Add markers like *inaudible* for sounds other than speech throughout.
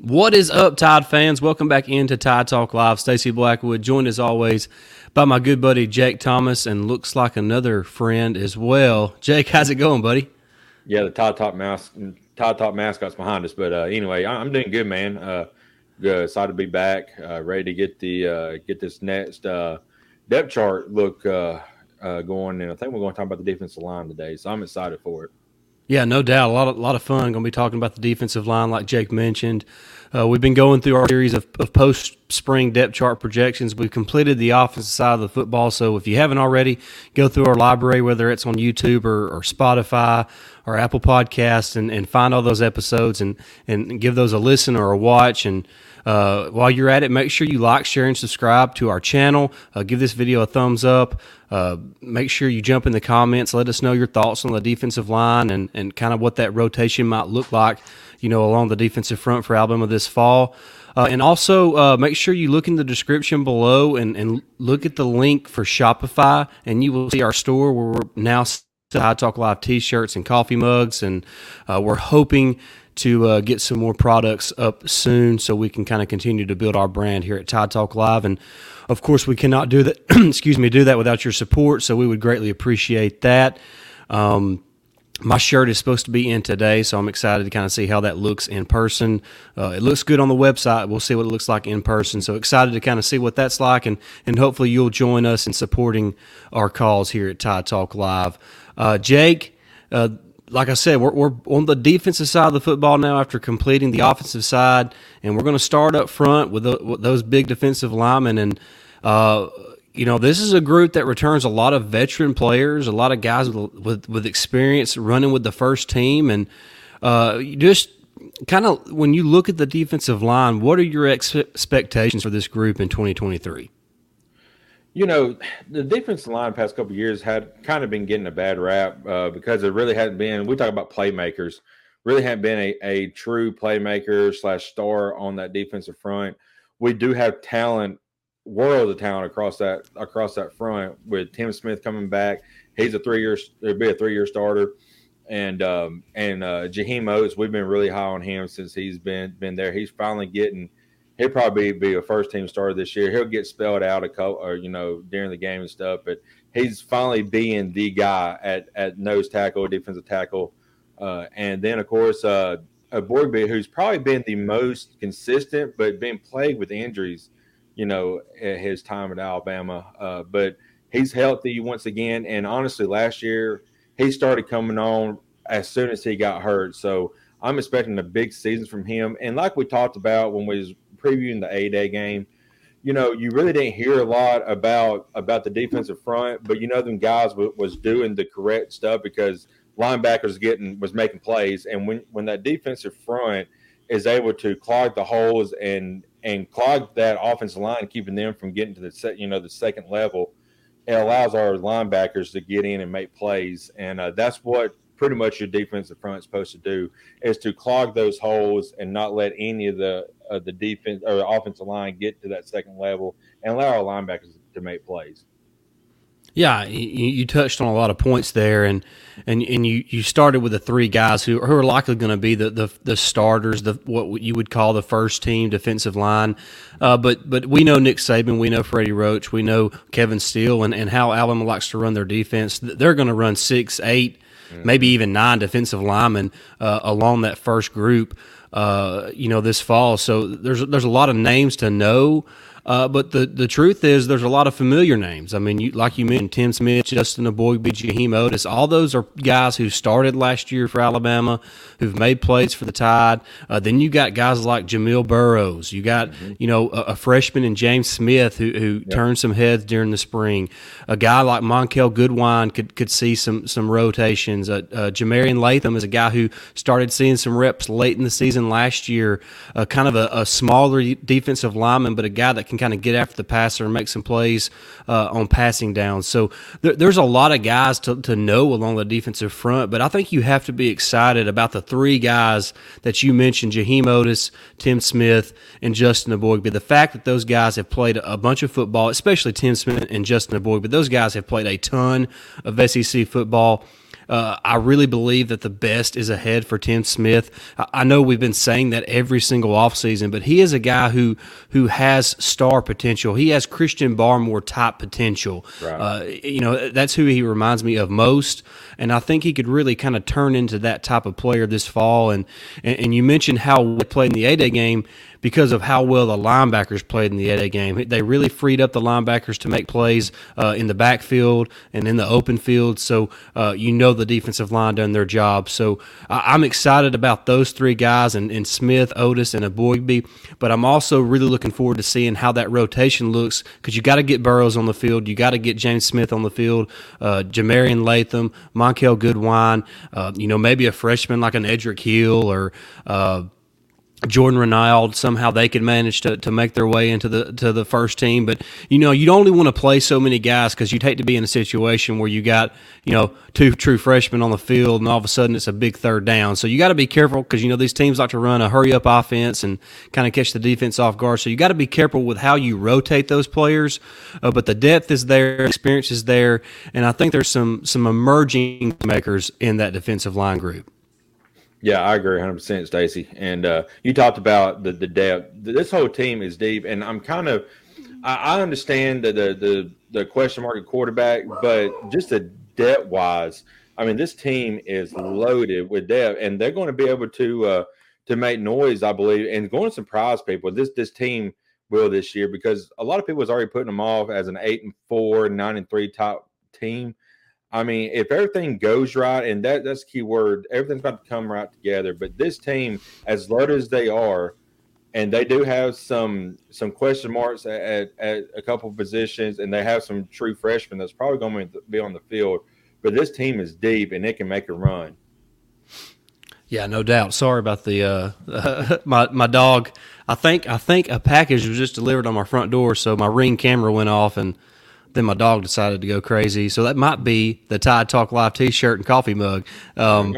What is up, Tide fans? Welcome back into Tide Talk Live. Stacy Blackwood, joined as always by my good buddy Jake Thomas, and looks like another friend as well. Jake, how's it going, buddy? Yeah, the Tide Talk mask, Tide Talk mascot's behind us, but uh, anyway, I'm doing good, man. Uh, good, excited to be back, uh, ready to get the uh, get this next uh, depth chart look uh, going, and I think we're going to talk about the defensive line today, so I'm excited for it. Yeah, no doubt. A lot of, lot of fun. Going to be talking about the defensive line, like Jake mentioned. Uh, we've been going through our series of, of post spring depth chart projections. We've completed the offensive side of the football. So if you haven't already, go through our library, whether it's on YouTube or, or Spotify or Apple Podcasts, and, and find all those episodes and, and give those a listen or a watch. And uh, while you're at it, make sure you like, share, and subscribe to our channel. Uh, give this video a thumbs up. Uh, make sure you jump in the comments. Let us know your thoughts on the defensive line and, and kind of what that rotation might look like, you know, along the defensive front for Alabama this fall. Uh, and also uh, make sure you look in the description below and, and look at the link for Shopify, and you will see our store where we're now Tide Talk Live t-shirts and coffee mugs, and uh, we're hoping to uh, get some more products up soon so we can kind of continue to build our brand here at Tide Talk Live. And of course, we cannot do that. *clears throat* excuse me, do that without your support. So we would greatly appreciate that. Um, my shirt is supposed to be in today, so I'm excited to kind of see how that looks in person. Uh, it looks good on the website. We'll see what it looks like in person. So excited to kind of see what that's like, and and hopefully you'll join us in supporting our cause here at Tide Talk Live. Uh, Jake, uh, like I said, we're, we're on the defensive side of the football now after completing the offensive side, and we're going to start up front with, the, with those big defensive linemen. And, uh, you know, this is a group that returns a lot of veteran players, a lot of guys with, with, with experience running with the first team. And uh, just kind of when you look at the defensive line, what are your ex- expectations for this group in 2023? You know, the defensive line the past couple years had kind of been getting a bad rap uh, because it really hadn't been. We talk about playmakers, really hadn't been a, a true playmaker slash star on that defensive front. We do have talent, world of talent across that across that front with Tim Smith coming back. He's a three year, it'll be a three year starter, and um, and uh, Jaheim Oatis. We've been really high on him since he's been been there. He's finally getting he'll probably be a first team starter this year. He'll get spelled out a couple, or you know, during the game and stuff. But he's finally being the guy at at nose tackle, defensive tackle, uh, and then of course uh, Eboigbe who's probably been the most consistent, but been plagued with injuries. You know, at his time at Alabama, uh, but he's healthy once again. And honestly, last year he started coming on as soon as he got hurt. So I'm expecting a big season from him. And like we talked about when we was previewing the A Day game, you know, you really didn't hear a lot about about the defensive front, but you know, them guys w- was doing the correct stuff because linebackers getting was making plays, and when when that defensive front is able to clog the holes and and clog that offensive line, keeping them from getting to the set, you know, the second level, it allows our linebackers to get in and make plays, and uh, that's what pretty much your defensive front is supposed to do is to clog those holes and not let any of the uh, the defense or the offensive line get to that second level and allow our linebackers to make plays. Yeah, you, you, touched on a lot of points there, and and and you, you started with the three guys who, who are likely going to be the, the, the starters, the what you would call the first team defensive line. Uh, but but we know Nick Saban, we know Freddie Roach, we know Kevin Steele, and, and how Alabama likes to run their defense. They're going to run six, eight, mm-hmm. maybe even nine defensive linemen uh, along that first group. Uh, you know, this fall. So there's there's a lot of names to know. Uh, but the, the truth is, there's a lot of familiar names. I mean, you, like you mentioned, Tim Smith, Justin Eboigbe, Jaheim Oatis, all those are guys who started last year for Alabama, who've made plays for the Tide. Uh, then you got guys like Jamil Burroughs. You got, mm-hmm. you know, a, a, freshman in James Smith who, who yep. turned some heads during the spring. A guy like Monkell Goodwine could, could see some some rotations. Uh, uh, Jah-Marien Latham is a guy who started seeing some reps late in the season last year. Uh, kind of a, a smaller defensive lineman, but a guy that can can kind of get after the passer and make some plays uh, on passing downs. So there, there's a lot of guys to, to know along the defensive front, but I think you have to be excited about the three guys that you mentioned Jaheim Oatis, Tim Smith, and Justin Eboigbe. The fact that those guys have played a bunch of football, especially Tim Smith and Justin Eboigbe, but those guys have played a ton of SEC football Uh, I really believe that the best is ahead for Tim Smith. I, I know we've been saying that every single offseason, but he is a guy who who has star potential. He has Christian Barmore type potential. Right. Uh, you know, that's who he reminds me of most. And I think he could really kind of turn into that type of player this fall. And, and, and you mentioned how we played in the A Day game because of how well the linebackers played in the A Day game. They really freed up the linebackers to make plays uh, in the backfield and in the open field. So uh, you know the defensive line done their job. So I'm excited about those three guys and, and Smith, Oatis, and Eboigbe. But I'm also really looking forward to seeing how that rotation looks because you got to get Burroughs on the field. You got to get James Smith on the field, uh, Jah-Marien Latham, Monkell Goodwine, uh, you know, maybe a freshman like an Edric Hill or uh, Jordan Renaud somehow they could manage to, to make their way into the to the first team. But you know, you'd only want to play so many guys because you'd hate to be in a situation where you got you know two true freshmen on the field and all of a sudden it's a big third down. So you got to be careful because you know these teams like to run a hurry up offense and kind of catch the defense off guard. So you got to be careful with how you rotate those players. Uh, but the depth is there, experience is there, and I think there's some some emerging makers in that defensive line group. Yeah, I agree 100%, Stacy. And uh, you talked about the, the depth. This whole team is deep, and I'm kind of I, I understand the, the, the the question mark at quarterback, but just the depth wise, I mean, this team is loaded with depth, and they're going to be able to uh, to make noise, I believe, and going to surprise people. This this team will this year because a lot of people was already putting them off as an eight and four, nine and three top team. I mean, if everything goes right, and that that's key word, everything's about to come right together. But this team, as loaded as they are, and they do have some some question marks at, at, at a couple positions, and they have some true freshmen that's probably going to be on the field. But this team is deep, and it can make a run. Yeah, no doubt. Sorry about the uh, *laughs* my my dog. I think I think a package was just delivered on my front door, so my ring camera went off and then my dog decided to go crazy. So that might be the Tide Talk Live T-shirt and coffee mug. Um,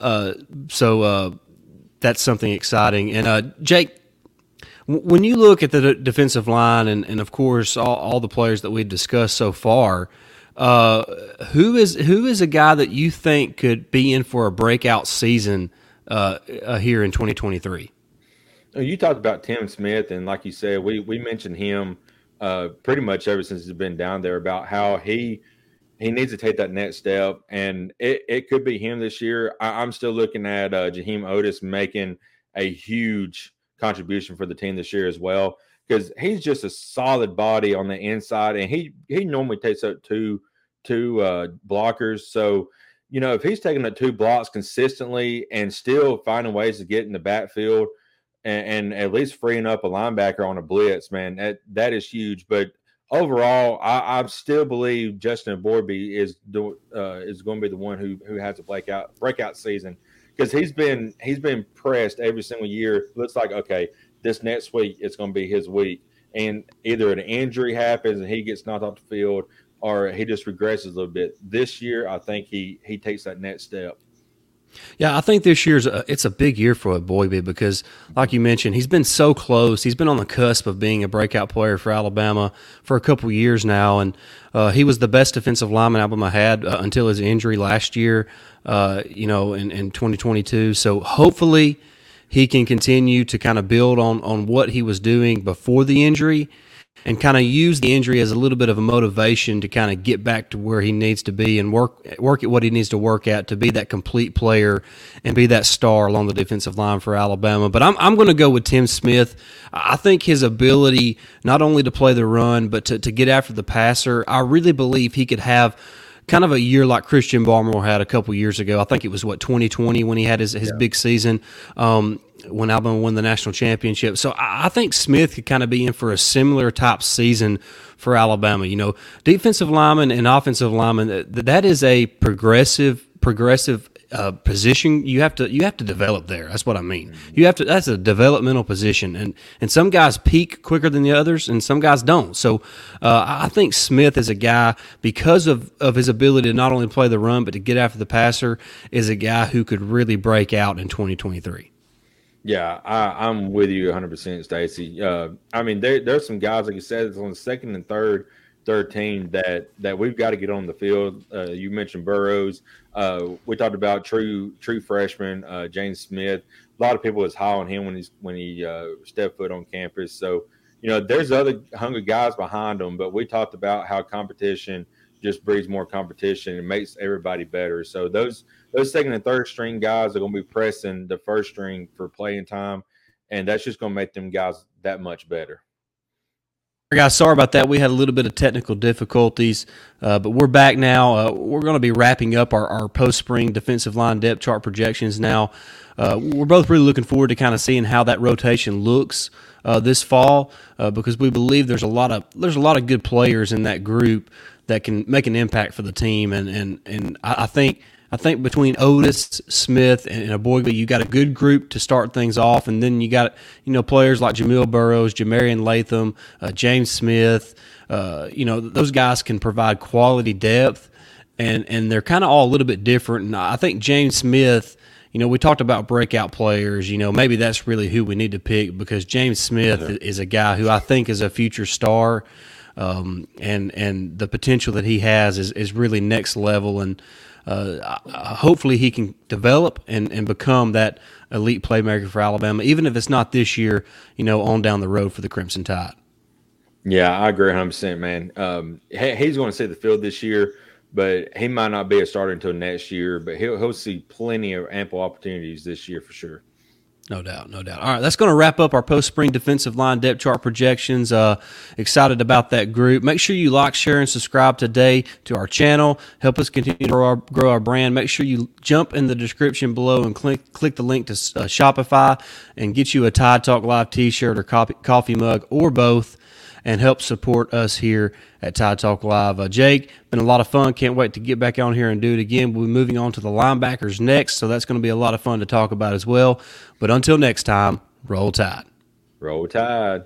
uh, so uh, that's something exciting. And uh, Jake, w- when you look at the defensive line, and, and of course all, all the players that we've discussed so far, uh, who is who is a guy that you think could be in for a breakout season uh, uh, here in 2023? You talked about Tim Smith, and like you said, we we mentioned him uh, pretty much ever since he's been down there about how he he needs to take that next step, and it, it could be him this year. I, am still looking at uh, Jaheim Oatis making a huge contribution for the team this year as well because he's just a solid body on the inside, and he he normally takes up two two uh, blockers. So you know if he's taking the two blocks consistently and still finding ways to get in the backfield and, and at least freeing up a linebacker on a blitz, man, that that is huge. But overall, I, I still believe Justin Eboigbe is do, uh, is going to be the one who who has a breakout breakout season because he's been he's been pressed every single year. Looks like okay, this next week it's going to be his week, and either an injury happens and he gets knocked off the field, or he just regresses a little bit. This year, I think he he takes that next step. Yeah, I think this year's a, it's a big year for Eboigbe because, like you mentioned, he's been so close. He's been on the cusp of being a breakout player for Alabama for a couple years now, and uh, he was the best defensive lineman Alabama had uh, until his injury last year. Uh, you know, in, in 2022. So hopefully, he can continue to kind of build on on what he was doing before the injury and kind of use the injury as a little bit of a motivation to kind of get back to where he needs to be and work work at what he needs to work at to be that complete player and be that star along the defensive line for Alabama. But I'm I'm going to go with Tim Smith. I think his ability not only to play the run but to, to get after the passer, I really believe he could have kind of a year like Christian Barmore had a couple years ago. I think it was what 2020 when he had his, his yeah. big season. Um, when Alabama won the national championship. So I think Smith could kind of be in for a similar type season for Alabama. You know, defensive lineman and offensive lineman, that, that is a progressive, progressive uh, position you have to you have to develop there. That's what I mean. You have to. That's a developmental position, and and some guys peak quicker than the others, and some guys don't. So uh, I think Smith is a guy because of of his ability to not only play the run but to get after the passer is a guy who could really break out in 2023. Yeah, I, am with you 100, percent Stacy. Uh, I mean, there, there's some guys like you said, it's on the second and third 13 that that we've got to get on the field. Uh, you mentioned Burroughs. Uh, we talked about true true freshman uh, James Smith. A lot of people was high on him when he's when he uh, stepped foot on campus. So you know, there's other hungry guys behind him, but we talked about how competition just breeds more competition and makes everybody better. So those those second and third string guys are going to be pressing the first string for playing time, and that's just going to make them guys that much better. Guys, sorry about that. We had a little bit of technical difficulties, uh, but we're back now. Uh, we're going to be wrapping up our, our post spring defensive line depth chart projections now. Uh, we're both really looking forward to kind of seeing how that rotation looks uh, this fall uh, because we believe there's a lot of there's a lot of good players in that group that can make an impact for the team, and and and I, I think I think between Oatis, Smith, and Eboigbe, you got a good group to start things off, and then you got you know players like Jamil Burroughs, Jah-Marien Latham, uh, James Smith. Uh, you know those guys can provide quality depth, and and they're kind of all a little bit different. And I think James Smith. You know, we talked about breakout players. You know, maybe that's really who we need to pick because James Smith is a guy who I think is a future star, um, and and the potential that he has is, is really next level. And uh, hopefully he can develop and, and become that elite playmaker for Alabama, even if it's not this year, you know, on down the road for the Crimson Tide. Yeah, I agree 100%, man. Um, he's going to see the field this year, but he might not be a starter until next year, but he'll, he'll see plenty of ample opportunities this year for sure. No doubt, no doubt. All right, that's going to wrap up our post spring defensive line depth chart projections. Uh, excited about that group. Make sure you like, share, and subscribe today to our channel. Help us continue to grow our, grow our brand. Make sure you jump in the description below and click click the link to uh, Shopify and get you a Tide Talk Live T-shirt or coffee, coffee mug or both and help support us here at Tide Talk Live. Uh, Jake, been a lot of fun. Can't wait to get back on here and do it again. We'll be moving on to the linebackers next, so that's going to be a lot of fun to talk about as well. But until next time, roll tide. Roll tide.